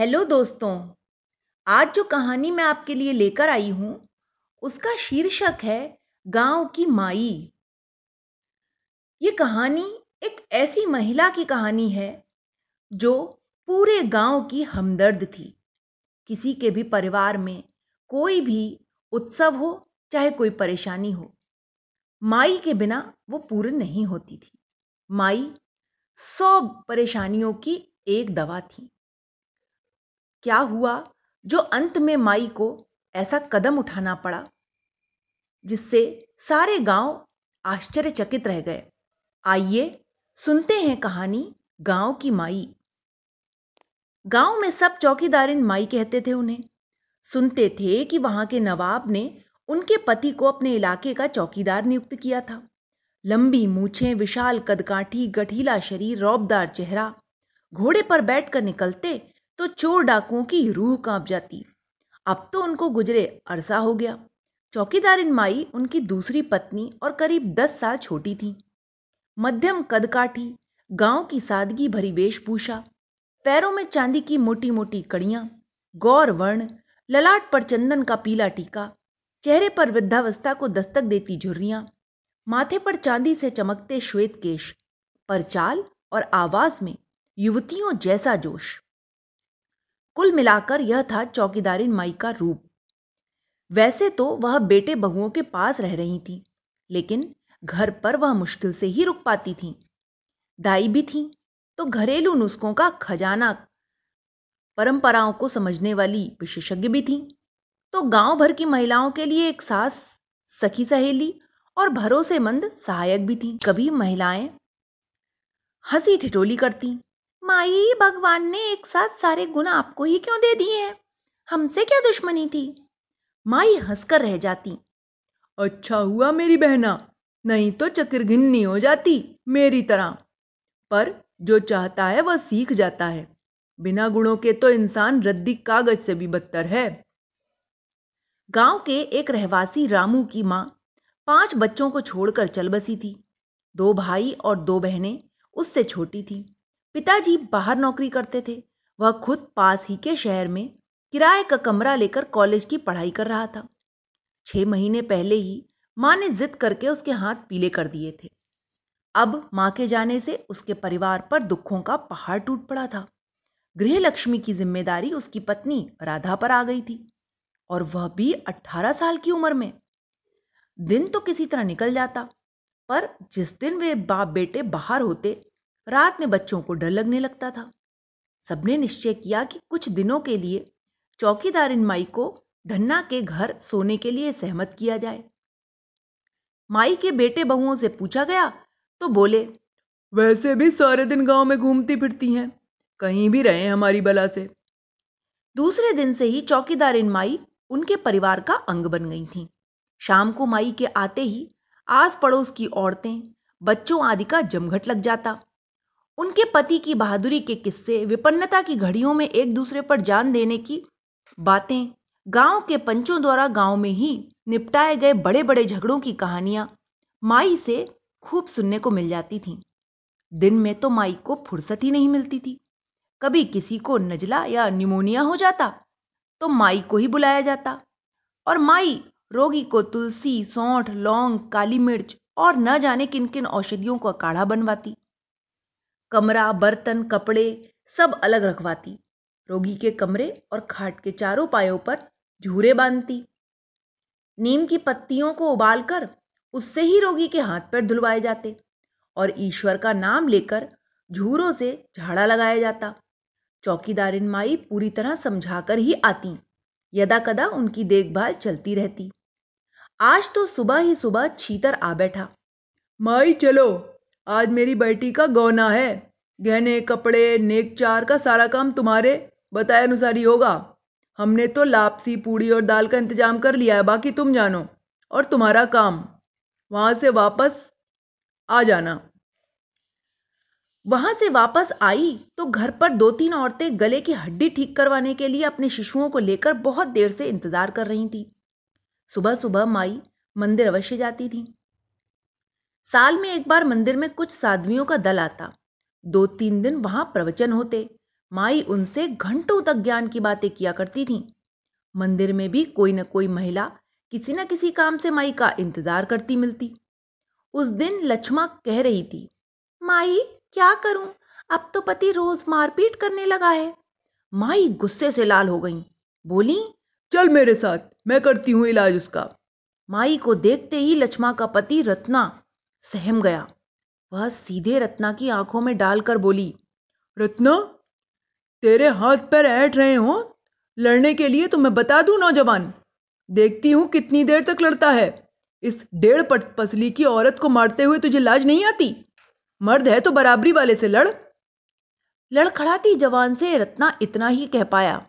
Hello दोस्तों, आज जो कहानी मैं आपके लिए लेकर आई हूँ, उसका शीर्षक है गाँव की माई। ये कहानी एक ऐसी महिला की कहानी है, जो पूरे गाँव की हमदर्द थी। किसी के भी परिवार में कोई भी उत्सव हो, चाहे कोई परेशानी हो, माई के बिना वो पूर्ण नहीं होती थी। माई सौ परेशानियों की एक दवा थी। क्या हुआ जो अंत में माई को ऐसा कदम उठाना पड़ा, जिससे सारे गाँव आश्चर्यचकित रह गए। आइए सुनते हैं कहानी गाँव की माई। गाँव में सब चौकीदारिन माई कहते थे उन्हें। सुनते थे कि वहाँ के नवाब ने उनके पति को अपने इलाके का चौकीदार नियुक्त किया था। लंबी मूछें, विशाल कदकाठी गठीला शरीर, रौबदार चेहरा, घोड़े पर बैठकर निकलते तो चोर डाकुओं की रूह काँप जाती। अब तो उनको गुजरे अरसा हो गया। चौकीदारिन माई उनकी दूसरी पत्नी और करीब दस साल छोटी थी। मध्यम कदकाठी गाँव की सादगी भरी वेशभूषा, पैरों में चांदी की मोटी मोटी कड़ियाँ, गौर वर्ण, ललाट पर चंदन का पीला टीका, चेहरे पर वृद्धावस्था को दस्तक देती झुर्रियाँ, माथे पर चांदी से चमकते श्वेत केश, पर चाल और आवाज़ में युवतियों जैसा जोश। कुल मिलाकर यह था चौकीदारिन माई का रूप। वैसे तो वह बेटे बहुओं के पास रह रही थी, लेकिन घर पर वह मुश्किल से ही रुक पाती थी। दाई भी थी तो घरेलू नुस्खों का खजाना परंपराओं को समझने वाली विशेषज्ञ भी थी। तो गाँव भर की महिलाओं के लिए एक सास, सखी सहेली और भरोसेमंद सहायक भी थी। कभी महिलाएँ हँसी ठिठोली करती माई भगवान ने एक साथ सारे गुण आपको ही क्यों दे दिए हैं? हमसे क्या दुश्मनी थी? माई हंसकर रह जाती। अच्छा हुआ मेरी बहना, नहीं तो चक्र घिन्नी हो जाती मेरी तरह। पर जो चाहता है वह सीख जाता है। बिना गुणों के तो इंसान रद्दी कागज़ से भी बदतर है। गाँव के एक रहवासी रामू की माँ पाँच बच्चों को छोड़कर चल बसी थी। दो भाई और दो बहनें उससे छोटी थी। पिताजी बाहर नौकरी करते थे। वह खुद पास ही के शहर में किराए का कमरा लेकर कॉलेज की पढ़ाई कर रहा था। छह महीने पहले ही माँ ने जिद करके उसके हाथ पीले कर दिए थे। अब माँ के जाने से उसके परिवार पर दुखों का पहाड़ टूट पड़ा था। गृह लक्ष्मी की ज़िम्मेदारी उसकी पत्नी राधा पर आ गई थी और वह भी अट्ठारह साल की उम्र में। दिन तो किसी तरह निकल जाता, पर जिस दिन वे बाप बेटे बाहर होते रात में बच्चों को डर लगने लगता था। सबने निश्चय किया कि कुछ दिनों के लिए चौकीदार इन माई को धन्ना के घर सोने के लिए सहमत किया जाए। माई के बेटे बहुओं से पूछा गया तो बोले, वैसे भी सारे दिन गाँव में घूमती फिरती हैं, कहीं भी रहे हमारी बला से। दूसरे दिन से ही चौकीदार इन माई उनके परिवार का अंग बन गई थी। शाम को माई के आते ही आस पड़ोस की औरतें, बच्चों आदि का जमघट लग जाता। उनके पति की बहादुरी के किस्से, विपन्नता की घड़ियों में एक दूसरे पर जान देने की बातें, गाँव के पंचों द्वारा गाँव में ही निपटाए गए बड़े बड़े झगड़ों की कहानियाँ माई से खूब सुनने को मिल जाती थीं। दिन में तो माई को फुर्सत ही नहीं मिलती थी। कभी किसी को नजला या निमोनिया हो जाता तो माई को ही बुलाया जाता। और माई रोगी को तुलसी, सौंठ, लौंग, काली मिर्च और न जाने किन किन औषधियों का काढ़ा बनवाती। कमरा, बर्तन, कपड़े सब अलग रखवाती। रोगी के कमरे और खाट के चारों पायों पर झूरे बांधती। नीम की पत्तियों को उबालकर उससे ही रोगी के हाथ पैर धुलवाए जाते और ईश्वर का नाम लेकर झूरों से झाड़ा लगाया जाता। चौकीदारिन माई पूरी तरह समझाकर ही आती। यदा कदा उनकी देखभाल चलती रहती। आज तो सुबह ही सुबह छीतर आ बैठा। माई चलो आज मेरी बेटी का गौना है। गहने, कपड़े, नेक चार का सारा काम तुम्हारे, बताए अनुसार ही होगा। हमने तो लापसी, पूड़ी और दाल का इंतज़ाम कर लिया है, बाकी तुम जानो। और तुम्हारा काम, वहाँ से वापस आ जाना। वहाँ से वापस आई तो घर पर दो तीन औरतें गले की हड्डी ठीक करवाने के लिए अपने शिशुओं को लेकर बहुत देर से इंतज़ार कर रही थी। सुबह सुबह माई मंदिर अवश्य जाती थी। साल में एक बार मंदिर में कुछ साध्वियों का दल आता। दो तीन दिन वहाँ प्रवचन होते। माई उनसे घंटों तक ज्ञान की बातें किया करती थी। मंदिर में भी कोई न कोई महिला किसी न किसी काम से माई का इंतज़ार करती मिलती। उस दिन लक्ष्मा कह रही थी, माई, क्या करूँ? अब तो पति रोज मारपीट करने लगा है। माई गुस्से से लाल हो गई। बोली, चल मेरे साथ, मैं करती हूँ इलाज उसका। माई को देखते ही लक्ष्मा का पति रत्ना सहम गया। वह सीधे रत्ना की आँखों में डालकर बोली, रत्ना, तेरे हाथ पैर ऐठ रहे हो? लड़ने के लिए तो मैं बता दूँ, नौजवान। देखती हूँ कितनी देर तक लड़ता है। इस डेढ़ पट पसली की औरत को मारते हुए तुझे लाज नहीं आती? मर्द है तो बराबरी वाले से लड़। लड़खड़ाती जवान से रत्ना इतना ही कह पाया,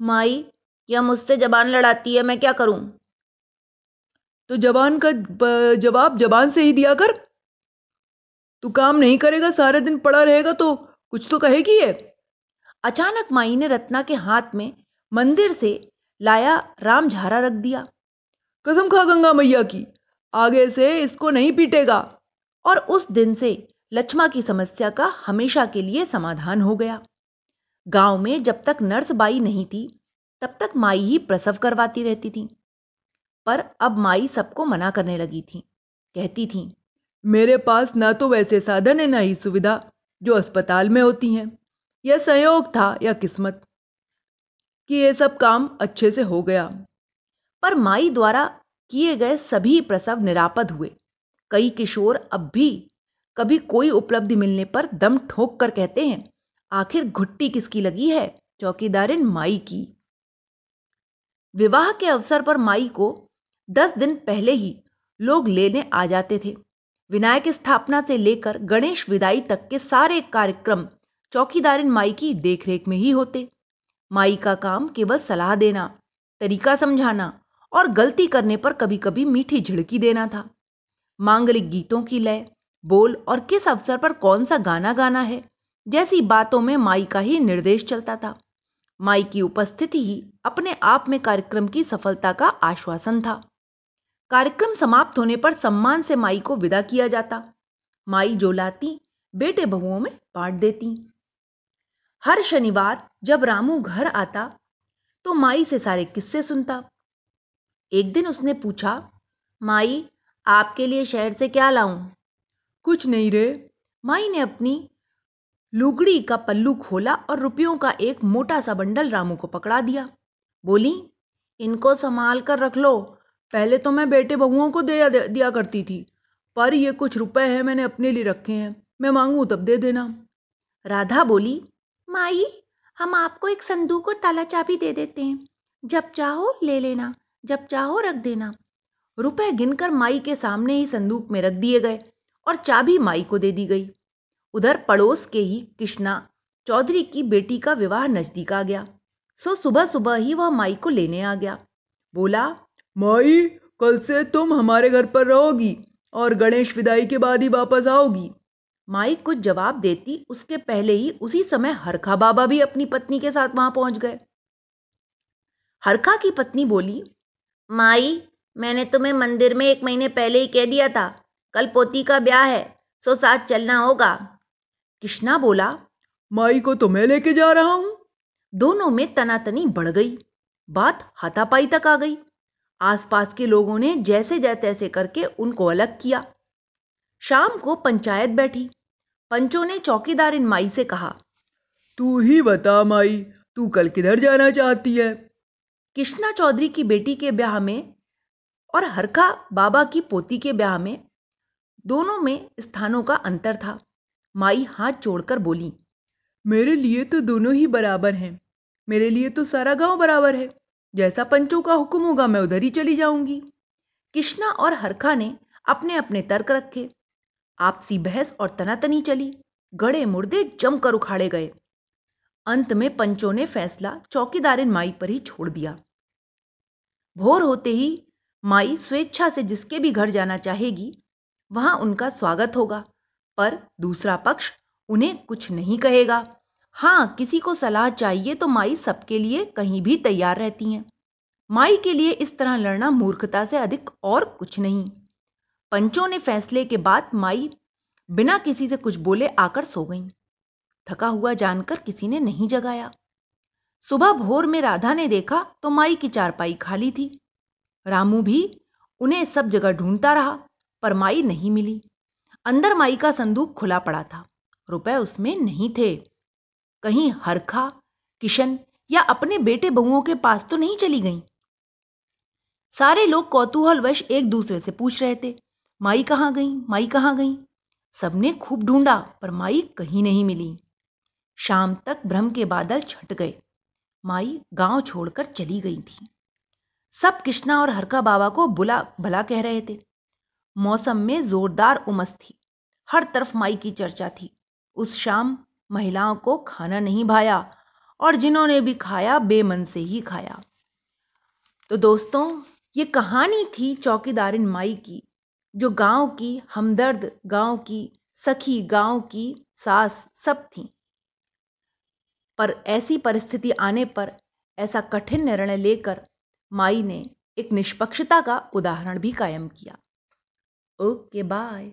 माई, यह मुझसे जबान लड़ाती है, मैं क्या करूँ? तो जबान का जवाब जबान से ही दिया कर। तू काम नहीं करेगा, सारे दिन पड़ा रहेगा तो कुछ तो कहेगी है अचानक माई ने रत्ना के हाथ में मंदिर से लाया राम झारा रख दिया। कसम खा गंगा मैया की, आगे से इसको नहीं पीटेगा। और उस दिन से लक्ष्मा की समस्या का हमेशा के लिए समाधान हो गया। गाँव में जब तक नर्स बाई नहीं थी, तब तक माई ही प्रसव करवाती रहती थी। पर अब माई सबको मना करने लगी थी। कहती थी मेरे पास ना तो वैसे साधन है ना ही सुविधा जो अस्पताल में होती हैं। यह संयोग था या किस्मत कि यह सब काम अच्छे से हो गया। पर माई द्वारा किए गए सभी प्रसव निरापद हुए। कई किशोर अब भी कभी कोई उपलब्धि मिलने पर दम ठोक कर कहते हैं आखिर घुट्टी किसकी लगी है? चौकीदारिन माई की। विवाह के अवसर पर माई को दस दिन पहले ही लोग लेने आ जाते थे। विनायक स्थापना से लेकर गणेश विदाई तक के सारे कार्यक्रम चौकीदारिन माई की देखरेख में ही होते। माई का काम केवल सलाह देना, तरीका समझाना और गलती करने पर कभी कभी मीठी झिड़की देना था। मांगलिक गीतों की लय, बोल और किस अवसर पर कौन सा गाना गाना है, जैसी बातों में माई का ही निर्देश चलता था। माई की उपस्थिति ही अपने आप में कार्यक्रम की सफलता का आश्वासन था। कार्यक्रम समाप्त होने पर सम्मान से माई को विदा किया जाता। माई जो लाती बेटे बहुओं में बांट देती। हर शनिवार जब रामू घर आता तो माई से सारे किस्से सुनता। एक दिन उसने पूछा, माई, आपके लिए शहर से क्या लाऊं? कुछ नहीं रे। माई ने अपनी लुगड़ी का पल्लू खोला और रुपयों का एक मोटा सा बंडल रामू को पकड़ा दिया। बोली, इनको संभाल कर रख लो। पहले तो मैं बेटे बहुओं को दे दिया करती थी, पर ये कुछ रुपए हैं मैंने अपने लिए रखे हैं, मैं मांगू तब दे देना। राधा बोली, माई, हम आपको एक संदूक और ताला चाबी दे देते हैं, जब चाहो ले लेना, जब चाहो रख देना। रुपए गिनकर माई के सामने ही संदूक में रख दिए गए और चाबी माई को दे दी गई। उधर पड़ोस के ही कृष्णा चौधरी की बेटी का विवाह नज़दीक आ गया। सो सुबह सुबह ही वह माई को लेने आ गया। बोला माई कल से तुम हमारे घर पर रहोगी और गणेश विदाई के बाद ही वापस आओगी। माई कुछ जवाब देती उसके पहले ही उसी समय हरखा बाबा भी अपनी पत्नी के साथ वहाँ पहुँच गए। हरखा की पत्नी बोली माई मैंने तुम्हें मंदिर में एक महीने पहले ही कह दिया था कल पोती का ब्याह है सो साथ चलना होगा। कृष्णा बोला माई को तो मैं लेके जा रहा हूँ। दोनों में तनातनी बढ़ गई बात हाथापाई तक आ गई। आसपास के लोगों ने जैसे जैसे तैसे करके उनको अलग किया। शाम को पंचायत बैठी। पंचों ने चौकीदार इन माई से कहा, तू ही बता माई, तू कल किधर जाना चाहती है? कृष्णा चौधरी की बेटी के ब्याह में और हरखा बाबा की पोती के ब्याह में दोनों में स्थानों का अंतर था। माई हाथ जोड़कर बोली, मेरे लिए तो दोनों ही बराबर हैं। मेरे लिए तो सारा गाँव बराबर है। जैसा पंचों का हुक्म होगा मैं उधर ही चली जाऊँगी। कृष्णा और हरखा ने अपने अपने तर्क रखे। आपसी बहस और तनातनी चली। गड़े मुर्दे जमकर उखाड़े गए। अंत में पंचों ने फैसला चौकीदारिन माई पर ही छोड़ दिया। भोर होते ही माई स्वेच्छा से जिसके भी घर जाना चाहेगी, वहाँ उनका स्वागत होगा, पर दूसरा पक्ष उन्हें कुछ नहीं कहेगा। हाँ, किसी को सलाह चाहिए तो माई सबके लिए कहीं भी तैयार रहती हैं। माई के लिए इस तरह लड़ना मूर्खता से अधिक और कुछ नहीं। पंचों ने फैसले के बाद माई बिना किसी से कुछ बोले आकर सो गईं। थका हुआ जानकर किसी ने नहीं जगाया। सुबह भोर में राधा ने देखा तो माई की चारपाई खाली थी। रामू भी उन्हें सब जगह ढूंढता रहा, पर माई नहीं मिली। अंदर माई का संदूक खुला पड़ा था। रुपए उसमें नहीं थे। कहीं हरखा, किशन या अपने बेटे बहुओं के पास तो नहीं चली गई। सारे लोग कौतूहलवश एक दूसरे से पूछ रहे थे, माई कहाँ गई, माई कहाँ गई? सबने खूब ढूंढा, पर माई कहीं नहीं मिली। शाम तक भ्रम के बादल छट गए। माई गाँव छोड़कर चली गई थी। सब कृष्णा और हरका बाबा को बुला, भला कह रहे थे। मौसम में जोरदार उमस थी। हर तरफ़ माई की चर्चा थी। उस शाम महिलाओं को खाना नहीं भाया और जिन्होंने भी खाया, बेमन से ही खाया। तो दोस्तों, ये कहानी थी चौकीदारिन माई की, जो गाँव की हमदर्द, गाँव की सखी, गाँव की सास सब थी। पर ऐसी परिस्थिति आने पर ऐसा कठिन निर्णय लेकर माई ने एक निष्पक्षता का उदाहरण भी कायम किया। Okay, bye.